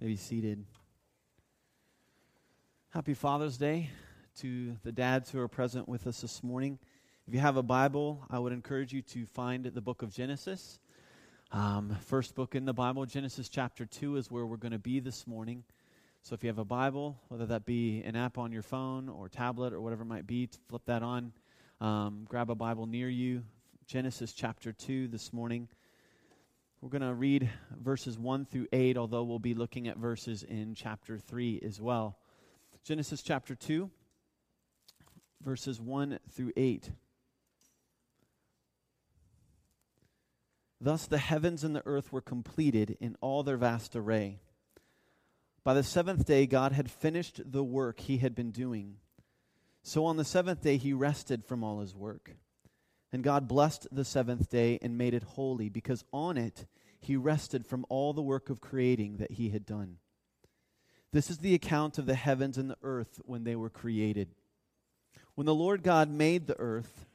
May be seated. Happy Father's Day to the dads who are present with us this morning. If you have a Bible, I would encourage you to find the book of Genesis. Um, first book in the Bible, Genesis chapter 2, is where we're going to be this morning. So if you have a Bible, whether that be an app on your phone or tablet or whatever it might be, flip that on. Um, grab a Bible near you. Genesis chapter 2 this morning. We're going to read verses 1 through 8, although we'll be looking at verses in chapter 3 as well. Genesis chapter 2, verses 1 through 8. Thus the heavens and the earth were completed in all their vast array. By the seventh day, God had finished the work he had been doing. So on the seventh day, he rested from all his work. And God blessed the seventh day and made it holy, because on it he rested from all the work of creating that he had done. This is the account of the heavens and the earth when they were created. When the Lord God made the earth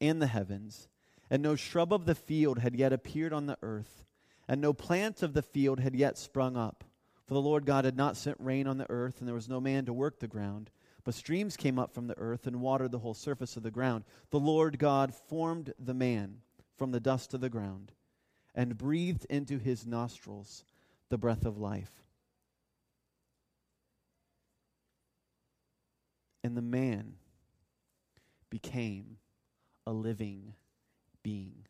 and the heavens, and no shrub of the field had yet appeared on the earth, and no plant of the field had yet sprung up, for the Lord God had not sent rain on the earth, and there was no man to work the ground but streams came up from the earth and watered the whole surface of the ground. The Lord God formed the man from the dust of the ground and breathed into his nostrils the breath of life. And the man became a living being.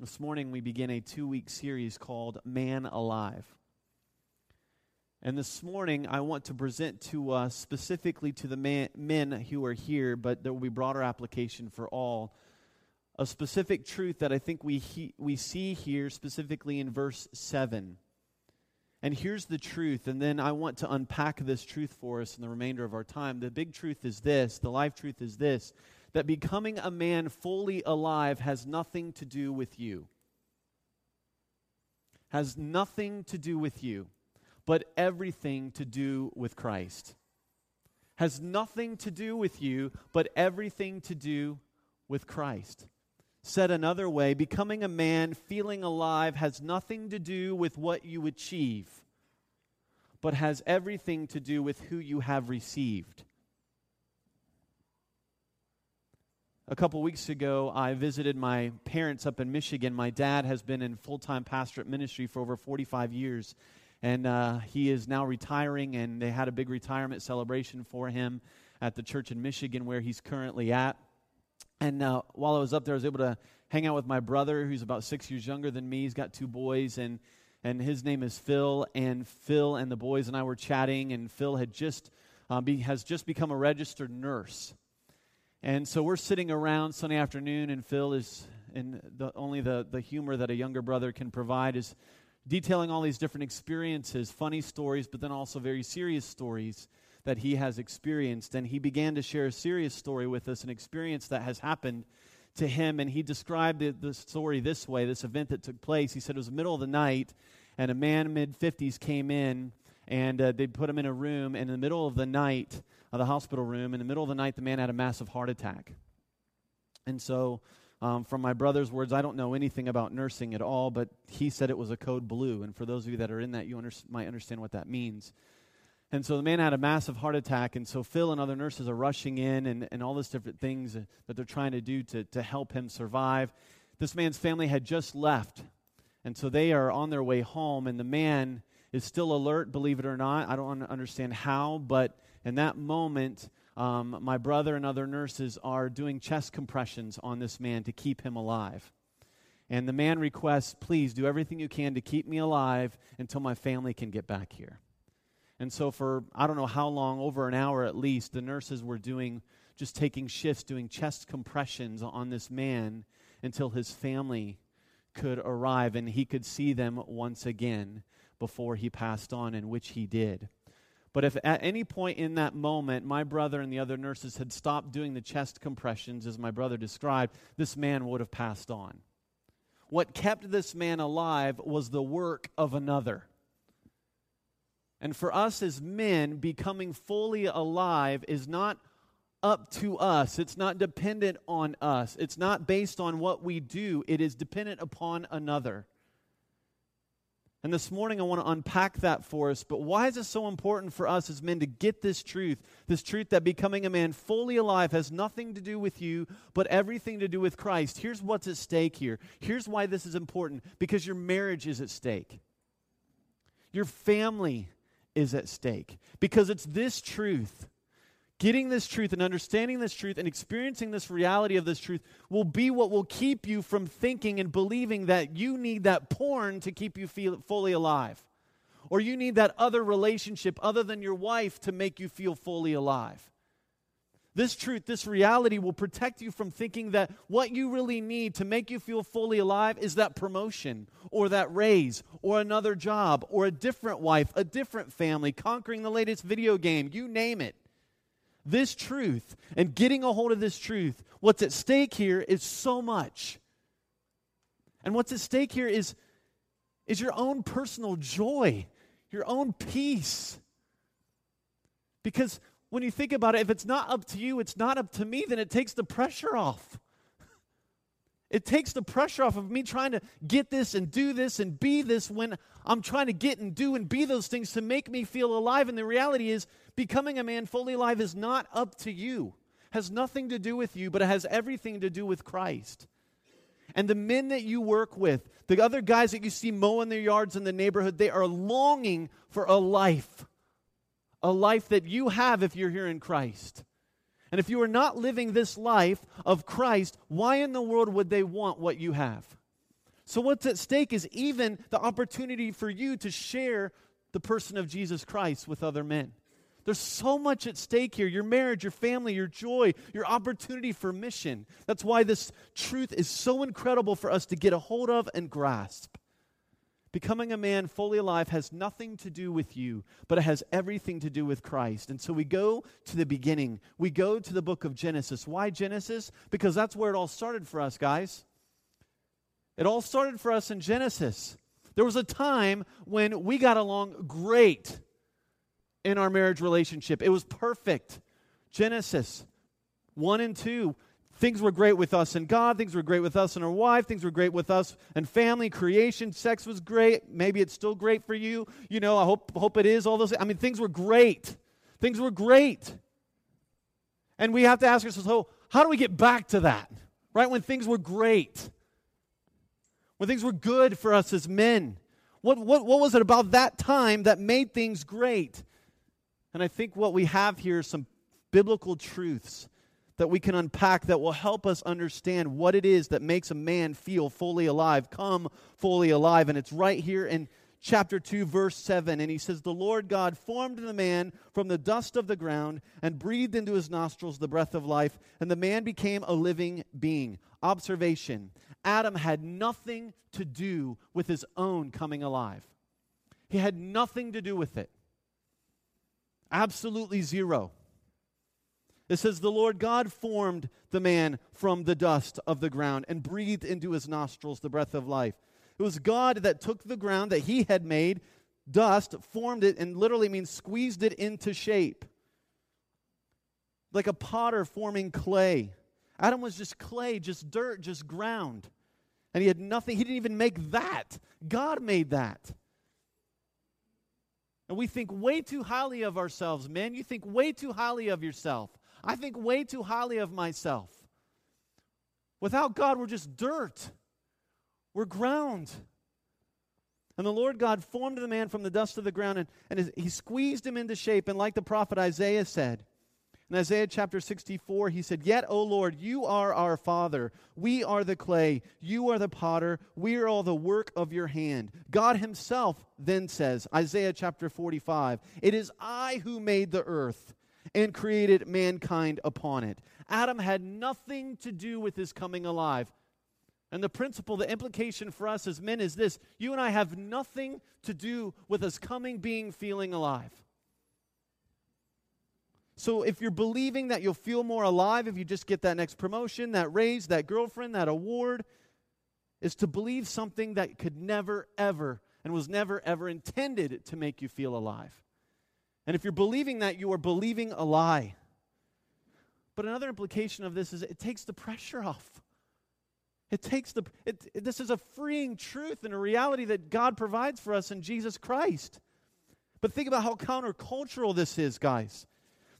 This morning, we begin a two week series called Man Alive. And this morning, I want to present to us, specifically to the man, men who are here, but there will be broader application for all, a specific truth that I think we, he, we see here, specifically in verse 7. And here's the truth, and then I want to unpack this truth for us in the remainder of our time. The big truth is this the life truth is this that becoming a man fully alive has nothing to do with you. Has nothing to do with you but everything to do with Christ. Has nothing to do with you, but everything to do with Christ. Said another way, becoming a man, feeling alive, has nothing to do with what you achieve, but has everything to do with who you have received. A couple weeks ago, I visited my parents up in Michigan. My dad has been in full time pastorate ministry for over 45 years and uh, he is now retiring, and they had a big retirement celebration for him at the church in Michigan where he's currently at. And uh, while I was up there, I was able to hang out with my brother, who's about six years younger than me. He's got two boys, and and his name is Phil. And Phil and the boys and I were chatting, and Phil had just uh, be, has just become a registered nurse. And so we're sitting around Sunday afternoon, and Phil is, and the, only the, the humor that a younger brother can provide is detailing all these different experiences, funny stories, but then also very serious stories that he has experienced. And he began to share a serious story with us, an experience that has happened to him. And he described the, story this way this event that took place. He said it was the middle of the night, and a man mid 50s came in. And uh, they put him in a room. And in the middle of the night, uh, the hospital room, in the middle of the night, the man had a massive heart attack. And so um, from my brother's words, I don't know anything about nursing at all, but he said it was a code blue. And for those of you that are in that, you under- might understand what that means. And so the man had a massive heart attack. And so Phil and other nurses are rushing in and, and all these different things that they're trying to do to, to help him survive. This man's family had just left. And so they are on their way home. And the man is still alert, believe it or not. I don't understand how, but in that moment, um, my brother and other nurses are doing chest compressions on this man to keep him alive. And the man requests, please do everything you can to keep me alive until my family can get back here. And so, for I don't know how long, over an hour at least, the nurses were doing, just taking shifts, doing chest compressions on this man until his family could arrive and he could see them once again before he passed on, and which he did. But if at any point in that moment my brother and the other nurses had stopped doing the chest compressions, as my brother described, this man would have passed on. What kept this man alive was the work of another. And for us as men, becoming fully alive is not up to us. It's not dependent on us. It's not based on what we do. It is dependent upon another. And this morning, I want to unpack that for us. But why is it so important for us as men to get this truth? This truth that becoming a man fully alive has nothing to do with you, but everything to do with Christ. Here's what's at stake here. Here's why this is important because your marriage is at stake, your family is at stake. Because it's this truth Getting this truth and understanding this truth and experiencing this reality of this truth will be what will keep you from thinking and believing that you need that porn to keep you feel fully alive. Or you need that other relationship other than your wife to make you feel fully alive. This truth, this reality will protect you from thinking that what you really need to make you feel fully alive is that promotion or that raise or another job or a different wife, a different family, conquering the latest video game, you name it this truth and getting a hold of this truth, what's at stake here is so much. And what's at stake here is, is your own personal joy, your own peace. Because when you think about it, if it's not up to you, it's not up to me, then it takes the pressure off. It takes the pressure off of me trying to get this and do this and be this when I'm trying to get and do and be those things to make me feel alive. And the reality is, becoming a man fully alive is not up to you, has nothing to do with you, but it has everything to do with Christ. And the men that you work with, the other guys that you see mowing their yards in the neighborhood, they are longing for a life, a life that you have if you're here in Christ. And if you are not living this life of Christ, why in the world would they want what you have? So, what's at stake is even the opportunity for you to share the person of Jesus Christ with other men. There's so much at stake here your marriage, your family, your joy, your opportunity for mission. That's why this truth is so incredible for us to get a hold of and grasp. Becoming a man fully alive has nothing to do with you, but it has everything to do with Christ. And so we go to the beginning. We go to the book of Genesis. Why Genesis? Because that's where it all started for us, guys. It all started for us in Genesis. There was a time when we got along great in our marriage relationship, it was perfect. Genesis 1 and 2 Things were great with us and God. Things were great with us and our wife. Things were great with us and family. Creation, sex was great. Maybe it's still great for you. You know, I hope, hope it is. All those. I mean, things were great. Things were great. And we have to ask ourselves, oh, how do we get back to that? Right? When things were great. When things were good for us as men. What, what, what was it about that time that made things great? And I think what we have here is some biblical truths that we can unpack that will help us understand what it is that makes a man feel fully alive, come fully alive. And it's right here in chapter 2, verse 7. And he says, The Lord God formed the man from the dust of the ground and breathed into his nostrils the breath of life, and the man became a living being. Observation Adam had nothing to do with his own coming alive, he had nothing to do with it. Absolutely zero. It says, The Lord God formed the man from the dust of the ground and breathed into his nostrils the breath of life. It was God that took the ground that he had made, dust, formed it, and literally means squeezed it into shape. Like a potter forming clay. Adam was just clay, just dirt, just ground. And he had nothing, he didn't even make that. God made that. And we think way too highly of ourselves, man. You think way too highly of yourself. I think way too highly of myself. Without God, we're just dirt, we're ground. And the Lord God formed the man from the dust of the ground, and, and he squeezed him into shape. And like the prophet Isaiah said, in Isaiah chapter 64, he said, Yet, O Lord, you are our Father. We are the clay. You are the potter. We are all the work of your hand. God himself then says, Isaiah chapter 45, It is I who made the earth and created mankind upon it. Adam had nothing to do with his coming alive. And the principle, the implication for us as men is this you and I have nothing to do with us coming, being, feeling alive. So if you're believing that you'll feel more alive if you just get that next promotion, that raise, that girlfriend, that award, is to believe something that could never, ever, and was never, ever intended to make you feel alive. And if you're believing that, you are believing a lie. But another implication of this is it takes the pressure off. It takes the, it, it, this is a freeing truth and a reality that God provides for us in Jesus Christ. But think about how countercultural this is, guys.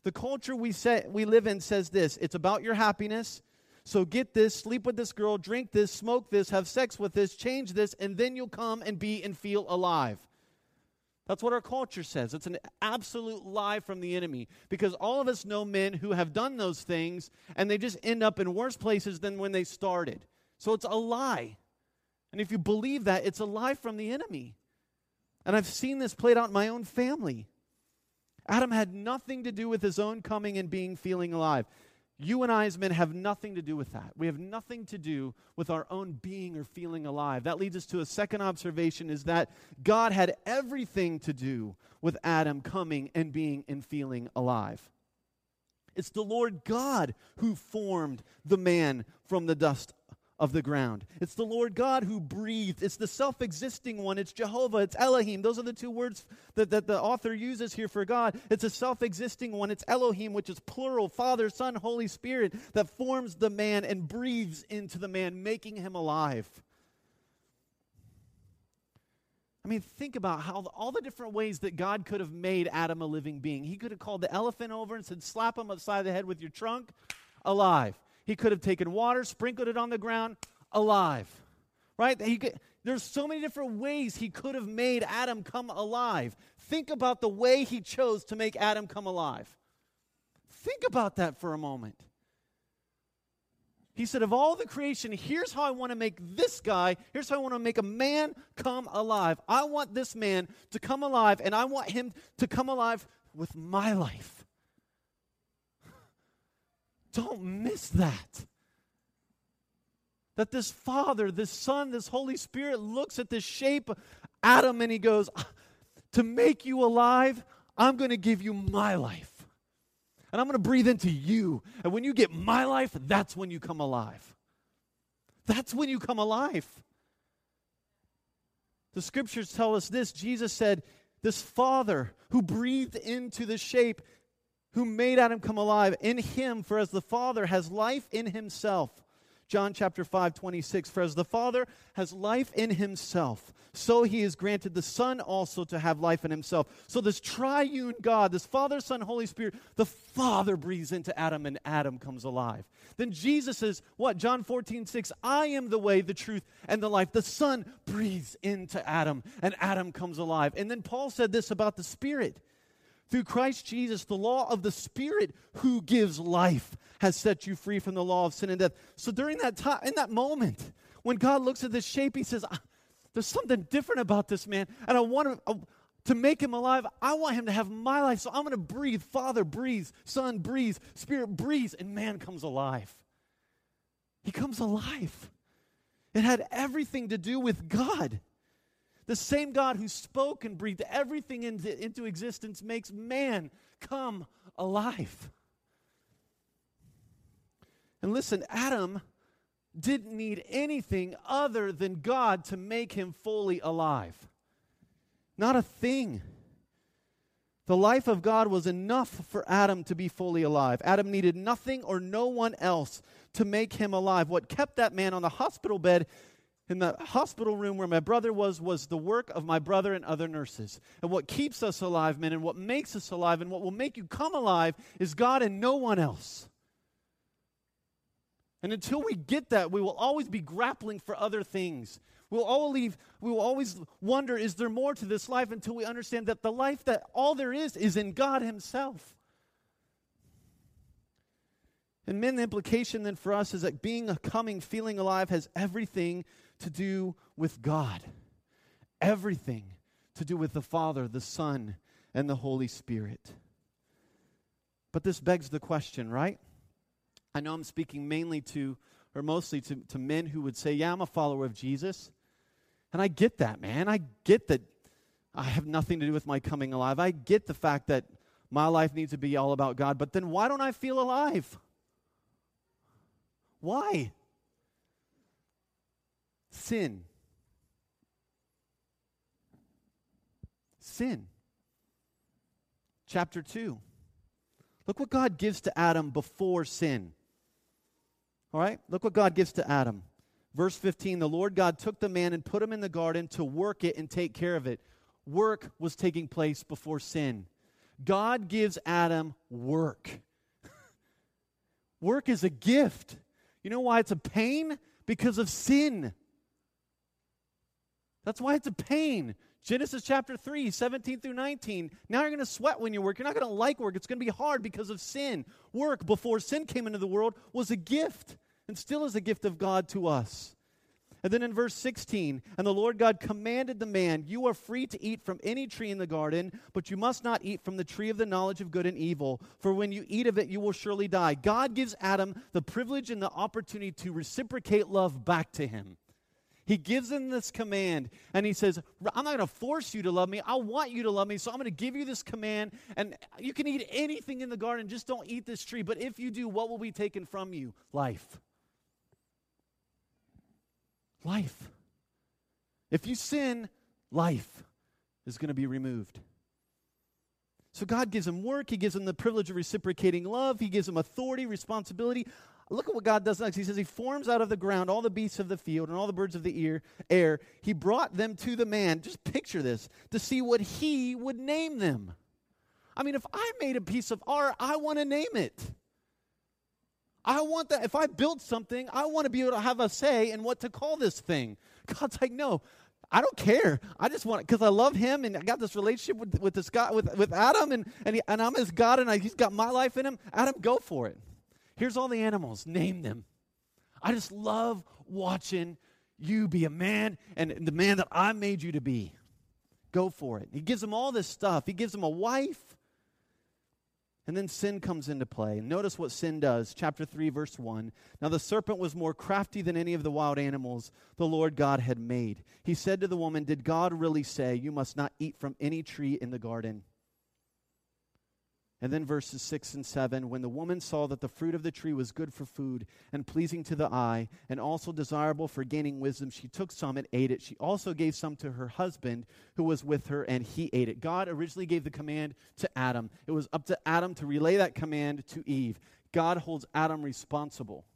The culture we, say, we live in says this it's about your happiness. So get this, sleep with this girl, drink this, smoke this, have sex with this, change this, and then you'll come and be and feel alive. That's what our culture says. It's an absolute lie from the enemy because all of us know men who have done those things and they just end up in worse places than when they started. So it's a lie. And if you believe that, it's a lie from the enemy. And I've seen this played out in my own family. Adam had nothing to do with his own coming and being feeling alive. You and I, as men, have nothing to do with that. We have nothing to do with our own being or feeling alive. That leads us to a second observation is that God had everything to do with Adam coming and being and feeling alive. It's the Lord God who formed the man from the dust of the ground. It's the Lord God who breathed. It's the self existing one. It's Jehovah. It's Elohim. Those are the two words that, that the author uses here for God. It's a self existing one. It's Elohim, which is plural Father, Son, Holy Spirit, that forms the man and breathes into the man, making him alive. I mean, think about how the, all the different ways that God could have made Adam a living being. He could have called the elephant over and said, Slap him upside the head with your trunk, alive. He could have taken water, sprinkled it on the ground, alive. Right? Could, there's so many different ways he could have made Adam come alive. Think about the way he chose to make Adam come alive. Think about that for a moment. He said, Of all the creation, here's how I want to make this guy, here's how I want to make a man come alive. I want this man to come alive, and I want him to come alive with my life. Don't miss that. That this Father, this Son, this Holy Spirit looks at this shape, Adam, and he goes, ah, To make you alive, I'm going to give you my life. And I'm going to breathe into you. And when you get my life, that's when you come alive. That's when you come alive. The scriptures tell us this Jesus said, This Father who breathed into the shape who made Adam come alive. In him, for as the Father has life in himself. John chapter 5, 26. For as the Father has life in himself, so he has granted the Son also to have life in himself. So, this triune God, this Father, Son, Holy Spirit, the Father breathes into Adam and Adam comes alive. Then Jesus says, what? John 14, 6. I am the way, the truth, and the life. The Son breathes into Adam and Adam comes alive. And then Paul said this about the Spirit. Through Christ Jesus, the law of the Spirit who gives life has set you free from the law of sin and death. So during that time, in that moment, when God looks at this shape, he says, ah, There's something different about this man, and I want to. Uh, to make him alive, I want him to have my life. So I'm going to breathe. Father breathes, Son breathes, Spirit breathes, and man comes alive. He comes alive. It had everything to do with God. The same God who spoke and breathed everything into, into existence makes man come alive. And listen, Adam didn't need anything other than God to make him fully alive. Not a thing. The life of God was enough for Adam to be fully alive. Adam needed nothing or no one else to make him alive. What kept that man on the hospital bed in the hospital room where my brother was was the work of my brother and other nurses. And what keeps us alive, men, and what makes us alive, and what will make you come alive is God and no one else. And until we get that, we will always be grappling for other things. We'll always, we will always wonder, is there more to this life until we understand that the life that all there is is in God Himself. And men, the implication then for us is that being a coming, feeling alive has everything to do with God, everything to do with the Father, the Son, and the Holy Spirit. But this begs the question, right? I know I'm speaking mainly to, or mostly to, to men who would say, Yeah, I'm a follower of Jesus. And I get that, man. I get that I have nothing to do with my coming alive. I get the fact that my life needs to be all about God. But then why don't I feel alive? Why? Sin. Sin. Chapter 2. Look what God gives to Adam before sin. All right? Look what God gives to Adam. Verse 15 The Lord God took the man and put him in the garden to work it and take care of it. Work was taking place before sin. God gives Adam work. work is a gift. You know why it's a pain? Because of sin. That's why it's a pain. Genesis chapter 3, 17 through 19. Now you're going to sweat when you work. You're not going to like work. It's going to be hard because of sin. Work, before sin came into the world, was a gift and still is a gift of God to us. And then in verse 16, and the Lord God commanded the man, You are free to eat from any tree in the garden, but you must not eat from the tree of the knowledge of good and evil, for when you eat of it, you will surely die. God gives Adam the privilege and the opportunity to reciprocate love back to him. He gives him this command and he says, I'm not going to force you to love me. I want you to love me. So I'm going to give you this command. And you can eat anything in the garden, just don't eat this tree. But if you do, what will be taken from you? Life. Life. If you sin, life is going to be removed. So God gives him work. He gives him the privilege of reciprocating love. He gives him authority, responsibility. Look at what God does next. He says, He forms out of the ground all the beasts of the field and all the birds of the ear, air. He brought them to the man. Just picture this to see what he would name them. I mean, if I made a piece of art, I want to name it. I want that. If I build something, I want to be able to have a say in what to call this thing. God's like, no, I don't care. I just want it because I love him and I got this relationship with, with this guy, with, with Adam, and, and, he, and I'm his God and I, he's got my life in him. Adam, go for it. Here's all the animals, name them. I just love watching you be a man and the man that I made you to be. Go for it. He gives them all this stuff. He gives them a wife. And then sin comes into play. Notice what sin does. Chapter 3, verse 1. Now the serpent was more crafty than any of the wild animals the Lord God had made. He said to the woman, Did God really say, You must not eat from any tree in the garden? And then verses 6 and 7 when the woman saw that the fruit of the tree was good for food and pleasing to the eye and also desirable for gaining wisdom, she took some and ate it. She also gave some to her husband who was with her, and he ate it. God originally gave the command to Adam. It was up to Adam to relay that command to Eve. God holds Adam responsible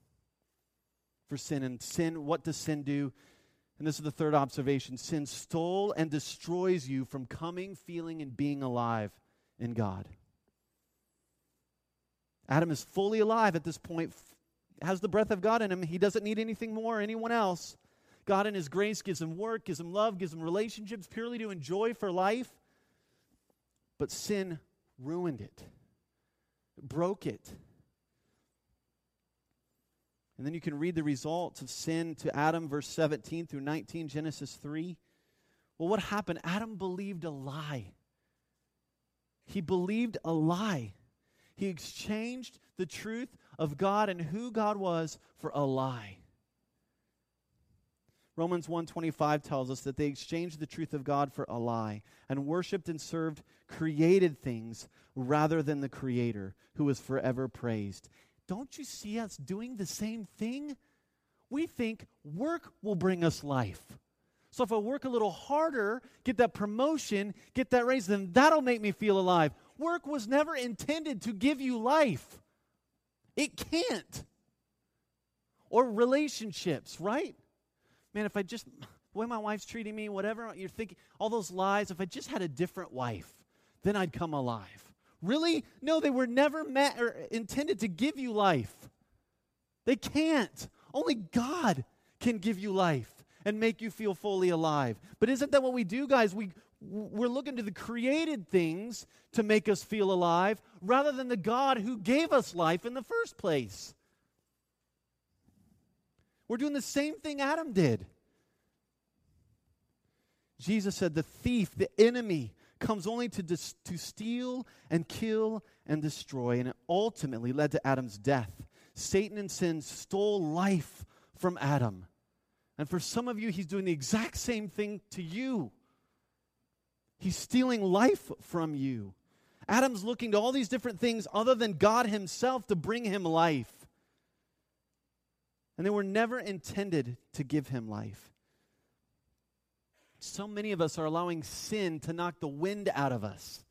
for sin. And sin, what does sin do? And this is the third observation sin stole and destroys you from coming, feeling, and being alive in God. Adam is fully alive at this point, has the breath of God in him. He doesn't need anything more or anyone else. God, in His grace, gives him work, gives him love, gives him relationships purely to enjoy for life. But sin ruined it, broke it. And then you can read the results of sin to Adam, verse 17 through 19, Genesis 3. Well, what happened? Adam believed a lie. He believed a lie. He exchanged the truth of God and who God was for a lie. Romans 1:25 tells us that they exchanged the truth of God for a lie and worshiped and served created things rather than the creator who is forever praised. Don't you see us doing the same thing? We think work will bring us life. So if I work a little harder, get that promotion, get that raise, then that'll make me feel alive. Work was never intended to give you life, it can't. Or relationships, right? Man, if I just, the way my wife's treating me, whatever, you're thinking, all those lies, if I just had a different wife, then I'd come alive. Really? No, they were never met or intended to give you life. They can't. Only God can give you life and make you feel fully alive. But isn't that what we do, guys? We, we're looking to the created things to make us feel alive rather than the God who gave us life in the first place. We're doing the same thing Adam did. Jesus said, The thief, the enemy, comes only to, dis- to steal and kill and destroy. And it ultimately led to Adam's death. Satan and sin stole life from Adam. And for some of you, he's doing the exact same thing to you. He's stealing life from you. Adam's looking to all these different things other than God Himself to bring him life. And they were never intended to give him life. So many of us are allowing sin to knock the wind out of us.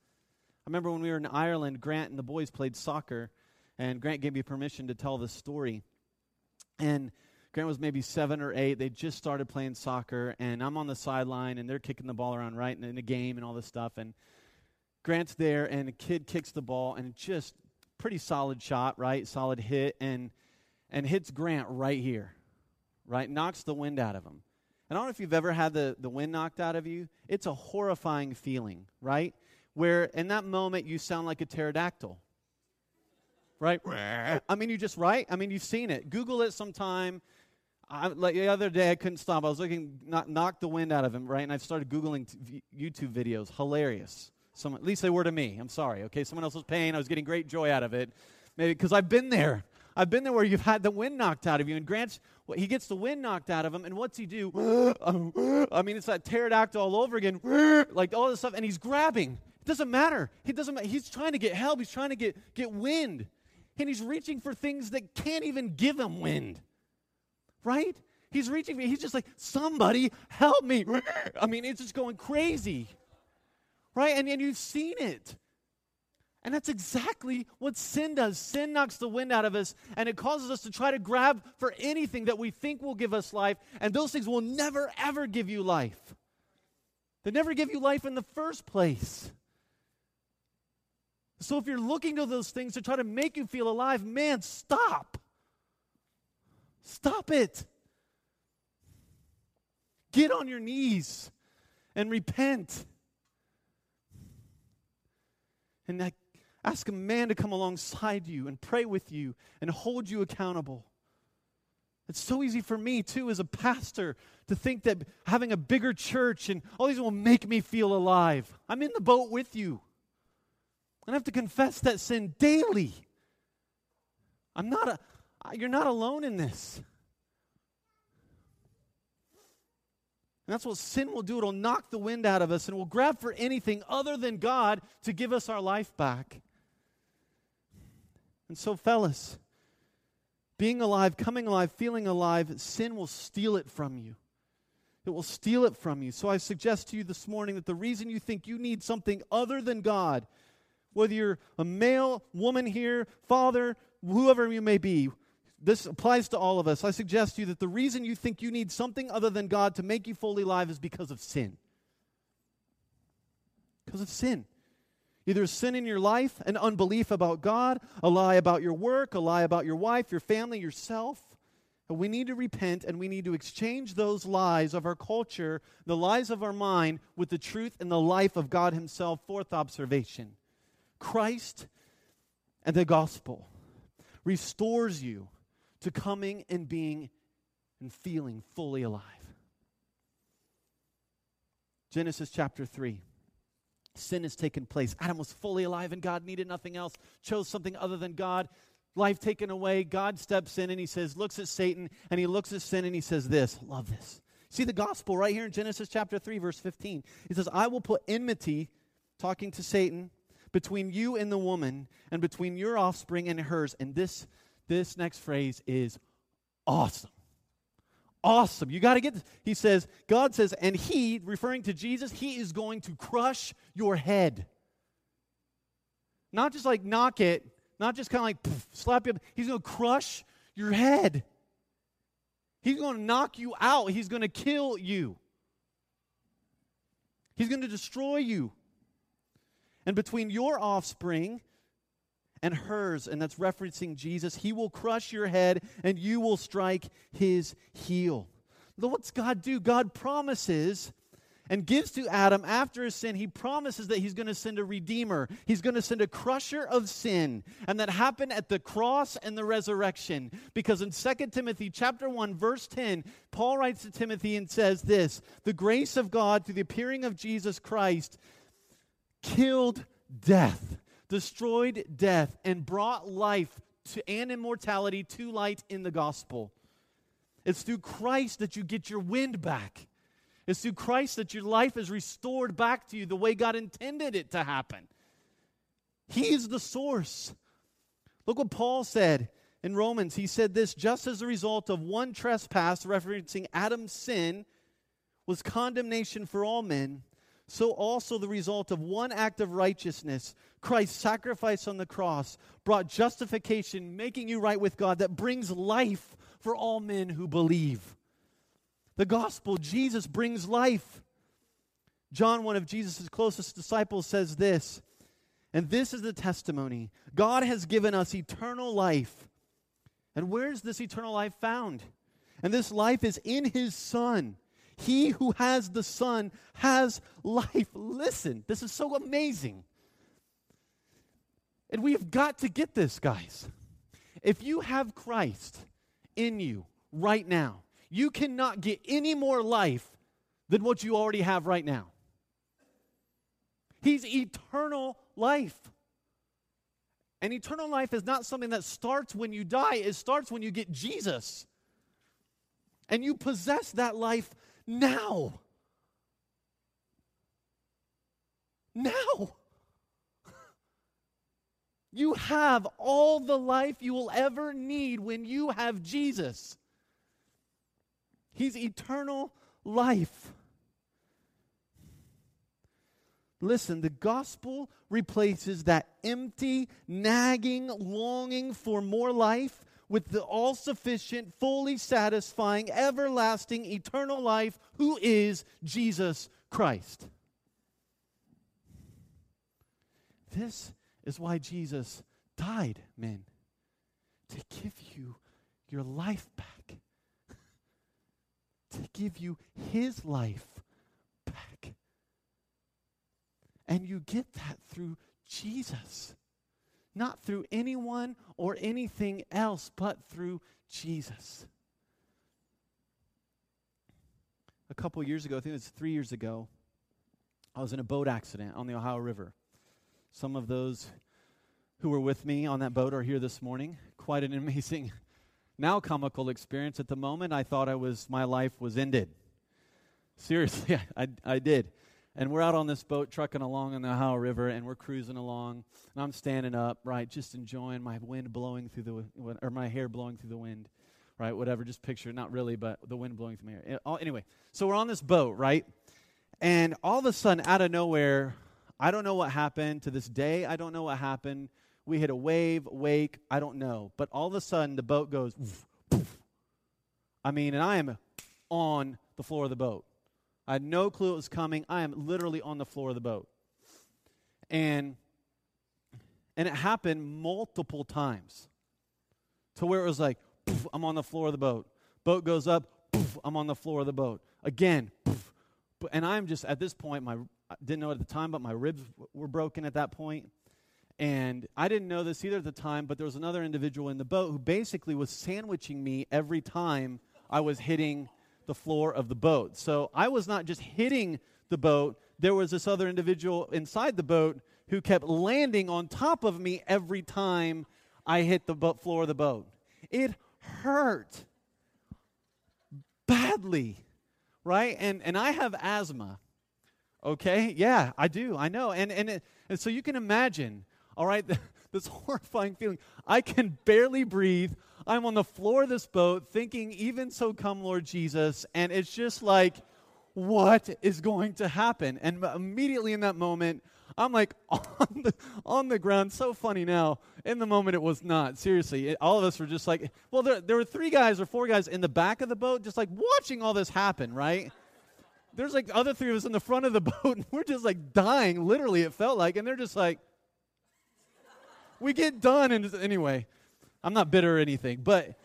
I remember when we were in Ireland, Grant and the boys played soccer, and Grant gave me permission to tell this story. And Grant was maybe seven or eight. They just started playing soccer, and I'm on the sideline, and they're kicking the ball around right in a game and all this stuff. And Grant's there, and a kid kicks the ball, and just pretty solid shot, right? Solid hit, and and hits Grant right here, right? Knocks the wind out of him. And I don't know if you've ever had the, the wind knocked out of you. It's a horrifying feeling, right? Where in that moment you sound like a pterodactyl. Right? I mean, you just, right? I mean, you've seen it. Google it sometime. I, like the other day, I couldn't stop. I was looking, knock, knock the wind out of him, right? And I started Googling t- YouTube videos. Hilarious. Some, at least they were to me. I'm sorry, okay? Someone else was paying. I was getting great joy out of it. Maybe because I've been there. I've been there where you've had the wind knocked out of you. And Grant's, well, he gets the wind knocked out of him. And what's he do? I mean, it's that pterodactyl all over again, like all this stuff. And he's grabbing. It doesn't matter. He doesn't. He's trying to get help. He's trying to get get wind, and he's reaching for things that can't even give him wind. Right? He's reaching. Me. He's just like somebody help me. I mean, it's just going crazy. Right? And and you've seen it. And that's exactly what sin does. Sin knocks the wind out of us, and it causes us to try to grab for anything that we think will give us life, and those things will never, ever give you life. They never give you life in the first place. So if you're looking to those things to try to make you feel alive, man, stop. Stop it. Get on your knees and repent. And Ask a man to come alongside you and pray with you and hold you accountable. It's so easy for me, too, as a pastor, to think that having a bigger church and all these will make me feel alive. I'm in the boat with you. And I have to confess that sin daily. I'm not a, you're not alone in this. And that's what sin will do. It'll knock the wind out of us and we'll grab for anything other than God to give us our life back. And so, fellas, being alive, coming alive, feeling alive, sin will steal it from you. It will steal it from you. So I suggest to you this morning that the reason you think you need something other than God, whether you're a male, woman here, father, whoever you may be, this applies to all of us. I suggest to you that the reason you think you need something other than God to make you fully alive is because of sin. Because of sin. Either sin in your life, an unbelief about God, a lie about your work, a lie about your wife, your family, yourself. And we need to repent and we need to exchange those lies of our culture, the lies of our mind, with the truth and the life of God Himself. Fourth observation Christ and the gospel restores you to coming and being and feeling fully alive. Genesis chapter 3 sin has taken place. Adam was fully alive and God needed nothing else, chose something other than God. Life taken away. God steps in and he says, looks at Satan and he looks at sin and he says, This, love this. See the gospel right here in Genesis chapter 3, verse 15. He says, I will put enmity, talking to Satan, between you and the woman, and between your offspring and hers. And this, this next phrase is awesome awesome. You got to get this. He says, God says, and He, referring to Jesus, He is going to crush your head. Not just like knock it, not just kind of like poof, slap you. He's going to crush your head. He's going to knock you out. He's going to kill you. He's going to destroy you. And between your offspring and hers, and that's referencing Jesus. He will crush your head and you will strike his heel. What's God do? God promises and gives to Adam after his sin, he promises that he's going to send a redeemer. He's going to send a crusher of sin. And that happened at the cross and the resurrection. Because in 2 Timothy chapter 1 verse 10, Paul writes to Timothy and says this, "The grace of God through the appearing of Jesus Christ killed death destroyed death, and brought life to, and immortality to light in the gospel. It's through Christ that you get your wind back. It's through Christ that your life is restored back to you the way God intended it to happen. He is the source. Look what Paul said in Romans. He said this just as a result of one trespass, referencing Adam's sin, was condemnation for all men so also the result of one act of righteousness, Christ's sacrifice on the cross, brought justification, making you right with God, that brings life for all men who believe. The gospel, Jesus brings life. John, one of Jesus' closest disciples, says this, and this is the testimony God has given us eternal life. And where's this eternal life found? And this life is in his Son. He who has the Son has life. Listen, this is so amazing. And we've got to get this, guys. If you have Christ in you right now, you cannot get any more life than what you already have right now. He's eternal life. And eternal life is not something that starts when you die, it starts when you get Jesus. And you possess that life now. Now. You have all the life you will ever need when you have Jesus. He's eternal life. Listen, the gospel replaces that empty, nagging longing for more life with the all sufficient, fully satisfying, everlasting, eternal life who is Jesus Christ. This is why Jesus died, men, to give you your life back, to give you his life back. And you get that through Jesus. Not through anyone or anything else, but through Jesus. A couple years ago, I think it was three years ago, I was in a boat accident on the Ohio River. Some of those who were with me on that boat are here this morning. Quite an amazing, now comical experience. At the moment, I thought I was my life was ended. Seriously, I, I did. And we're out on this boat trucking along on the Ohio River, and we're cruising along. And I'm standing up, right, just enjoying my wind blowing through the, or my hair blowing through the wind, right, whatever. Just picture, not really, but the wind blowing through my hair. Anyway, so we're on this boat, right? And all of a sudden, out of nowhere, I don't know what happened. To this day, I don't know what happened. We hit a wave, wake, I don't know. But all of a sudden, the boat goes, I mean, and I am on the floor of the boat. I had no clue it was coming. I am literally on the floor of the boat. And and it happened multiple times. To where it was like, poof, I'm on the floor of the boat. Boat goes up, poof, I'm on the floor of the boat. Again, poof, and I'm just at this point my I didn't know at the time, but my ribs were broken at that point. And I didn't know this either at the time, but there was another individual in the boat who basically was sandwiching me every time I was hitting the floor of the boat. So I was not just hitting the boat, there was this other individual inside the boat who kept landing on top of me every time I hit the floor of the boat. It hurt badly, right? And, and I have asthma. Okay? Yeah, I do. I know. And, and, it, and so you can imagine, all right, this horrifying feeling. I can barely breathe. I'm on the floor of this boat thinking, even so come, Lord Jesus. And it's just like, what is going to happen? And immediately in that moment, I'm like on the, on the ground. So funny now. In the moment, it was not. Seriously, it, all of us were just like, well, there, there were three guys or four guys in the back of the boat, just like watching all this happen, right? There's like other three of us in the front of the boat, and we're just like dying, literally, it felt like. And they're just like, we get done. And anyway, I'm not bitter or anything, but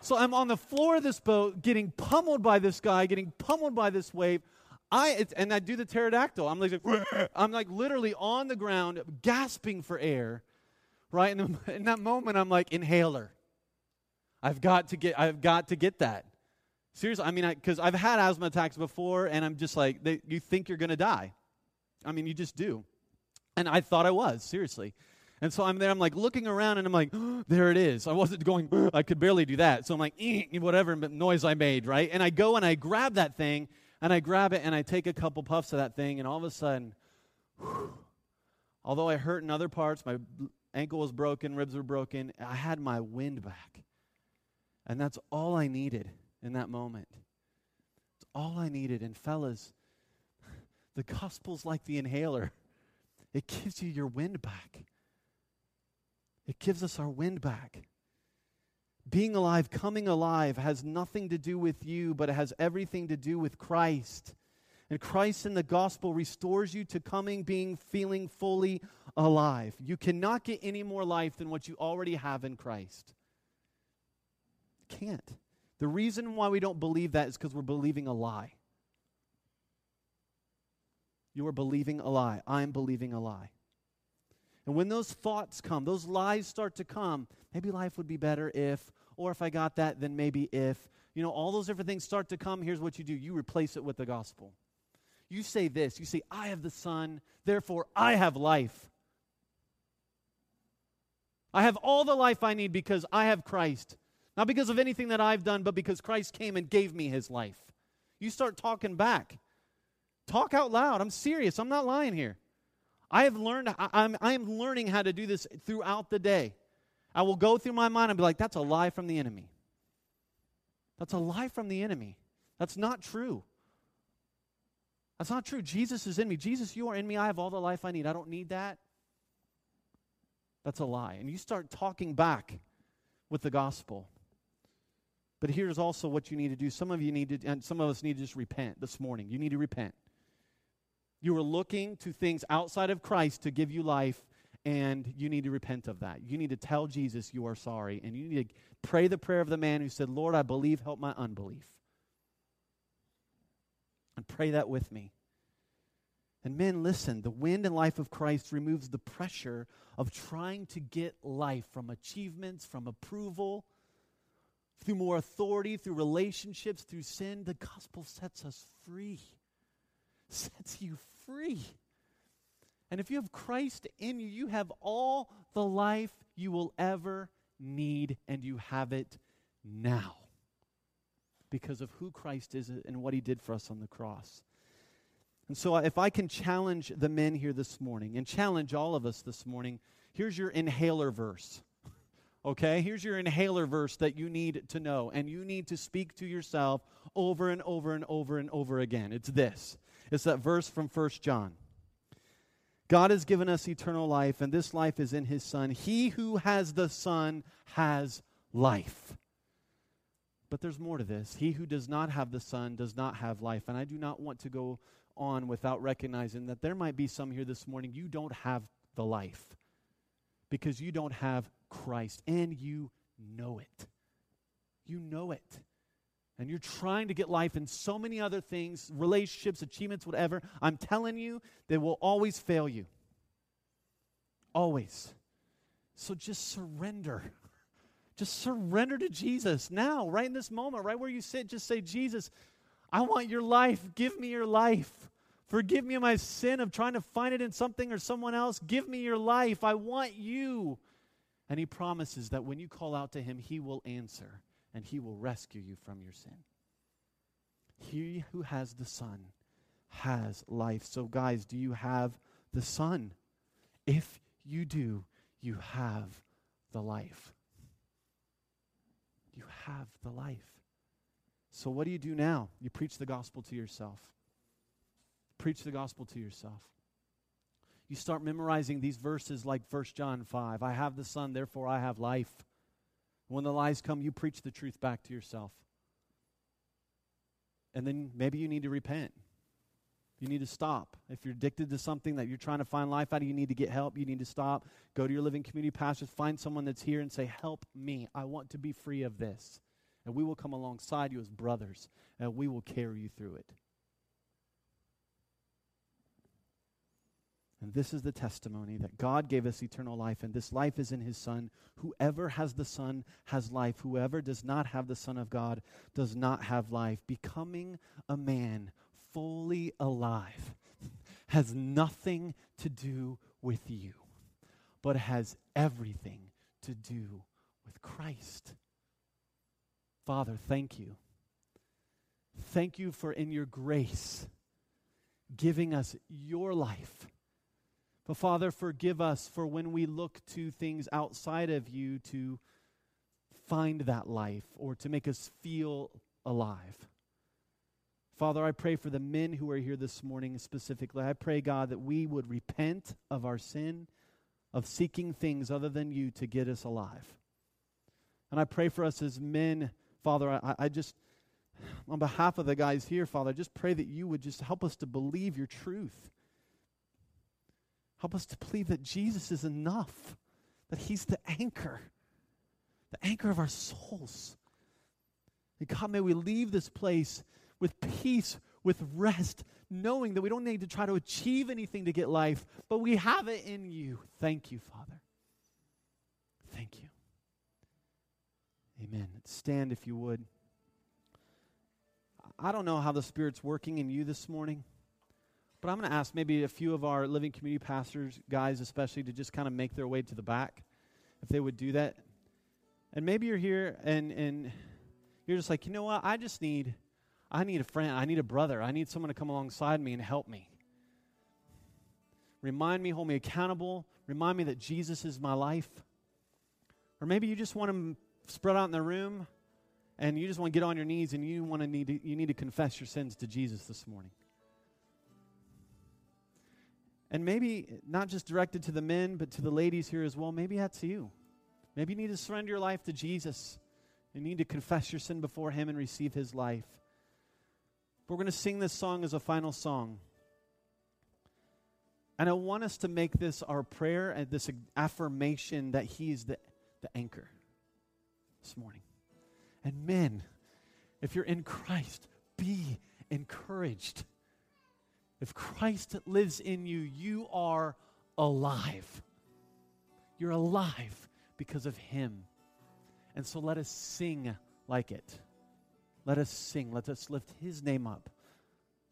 so I'm on the floor of this boat, getting pummeled by this guy, getting pummeled by this wave. I and I do the pterodactyl. I'm like, I'm like literally on the ground, gasping for air. Right in, the, in that moment, I'm like inhaler. I've got to get. I've got to get that. Seriously, I mean, because I've had asthma attacks before, and I'm just like, they, you think you're to die. I mean, you just do. And I thought I was, seriously. And so I'm there, I'm like looking around and I'm like, oh, there it is. I wasn't going, oh, I could barely do that. So I'm like, whatever noise I made, right? And I go and I grab that thing and I grab it and I take a couple puffs of that thing and all of a sudden, although I hurt in other parts, my ankle was broken, ribs were broken, I had my wind back. And that's all I needed in that moment. It's all I needed. And fellas, the gospel's like the inhaler. It gives you your wind back. It gives us our wind back. Being alive, coming alive, has nothing to do with you, but it has everything to do with Christ. And Christ in the gospel restores you to coming, being, feeling fully alive. You cannot get any more life than what you already have in Christ. Can't. The reason why we don't believe that is because we're believing a lie. You are believing a lie. I'm believing a lie. And when those thoughts come, those lies start to come, maybe life would be better if, or if I got that, then maybe if. You know, all those different things start to come. Here's what you do you replace it with the gospel. You say this you say, I have the Son, therefore I have life. I have all the life I need because I have Christ. Not because of anything that I've done, but because Christ came and gave me his life. You start talking back. Talk out loud. I'm serious. I'm not lying here. I have learned, I, I'm, I am learning how to do this throughout the day. I will go through my mind and be like, that's a lie from the enemy. That's a lie from the enemy. That's not true. That's not true. Jesus is in me. Jesus, you are in me. I have all the life I need. I don't need that. That's a lie. And you start talking back with the gospel. But here's also what you need to do. Some of you need to, and some of us need to just repent this morning. You need to repent. You are looking to things outside of Christ to give you life, and you need to repent of that. You need to tell Jesus you are sorry, and you need to pray the prayer of the man who said, Lord, I believe, help my unbelief. And pray that with me. And men, listen, the wind and life of Christ removes the pressure of trying to get life from achievements, from approval, through more authority, through relationships, through sin. The gospel sets us free sets you free. And if you have Christ in you, you have all the life you will ever need, and you have it now because of who Christ is and what he did for us on the cross. And so, if I can challenge the men here this morning and challenge all of us this morning, here's your inhaler verse. Okay, here's your inhaler verse that you need to know, and you need to speak to yourself over and over and over and over again. It's this it's that verse from First John. God has given us eternal life, and this life is in his Son. He who has the Son has life. But there's more to this. He who does not have the Son does not have life. And I do not want to go on without recognizing that there might be some here this morning, you don't have the life because you don't have Christ, and you know it. You know it and you're trying to get life in so many other things, relationships, achievements, whatever, I'm telling you, they will always fail you. Always. So just surrender. Just surrender to Jesus now, right in this moment, right where you sit. Just say, Jesus, I want your life. Give me your life. Forgive me my sin of trying to find it in something or someone else. Give me your life. I want you. And he promises that when you call out to him, he will answer and he will rescue you from your sin. He who has the Son has life. So, guys, do you have the Son? If you do, you have the life. You have the life. So, what do you do now? You preach the gospel to yourself. Preach the gospel to yourself. You start memorizing these verses like 1 John 5. I have the Son, therefore I have life. When the lies come, you preach the truth back to yourself. And then maybe you need to repent. You need to stop. If you're addicted to something that you're trying to find life out of, you need to get help. You need to stop. Go to your living community pastors, find someone that's here and say, Help me. I want to be free of this. And we will come alongside you as brothers, and we will carry you through it. And this is the testimony that God gave us eternal life, and this life is in his Son. Whoever has the Son has life. Whoever does not have the Son of God does not have life. Becoming a man fully alive has nothing to do with you, but has everything to do with Christ. Father, thank you. Thank you for in your grace giving us your life but Father, forgive us for when we look to things outside of you to find that life or to make us feel alive. Father, I pray for the men who are here this morning specifically. I pray, God, that we would repent of our sin of seeking things other than you to get us alive. And I pray for us as men, Father. I, I just, on behalf of the guys here, Father, I just pray that you would just help us to believe your truth. Help us to believe that Jesus is enough, that He's the anchor, the anchor of our souls. And God, may we leave this place with peace, with rest, knowing that we don't need to try to achieve anything to get life, but we have it in you. Thank you, Father. Thank you. Amen. Stand if you would. I don't know how the Spirit's working in you this morning, but I'm going to ask maybe a few of our living community pastors, guys especially, to just kind of make their way to the back, if they would do that. And maybe you're here and, and you're just like, you know what? I just need, I need a friend. I need a brother. I need someone to come alongside me and help me. Remind me, hold me accountable. Remind me that Jesus is my life. Or maybe you just want to spread out in the room and you just want to get on your knees and you want to need to, you need to confess your sins to Jesus this morning. And maybe not just directed to the men, but to the ladies here as well. Maybe that's you. Maybe you need to surrender your life to Jesus. You need to confess your sin before Him and receive His life. We're going to sing this song as a final song. And I want us to make this our prayer and this affirmation that He's the, the anchor this morning. And men, if you're in Christ, be encouraged. If Christ lives in you, you are alive. You're alive because of Him. And so let us sing like it. Let us sing. Let us lift His name up.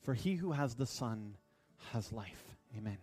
For he who has the Son has life. Amen.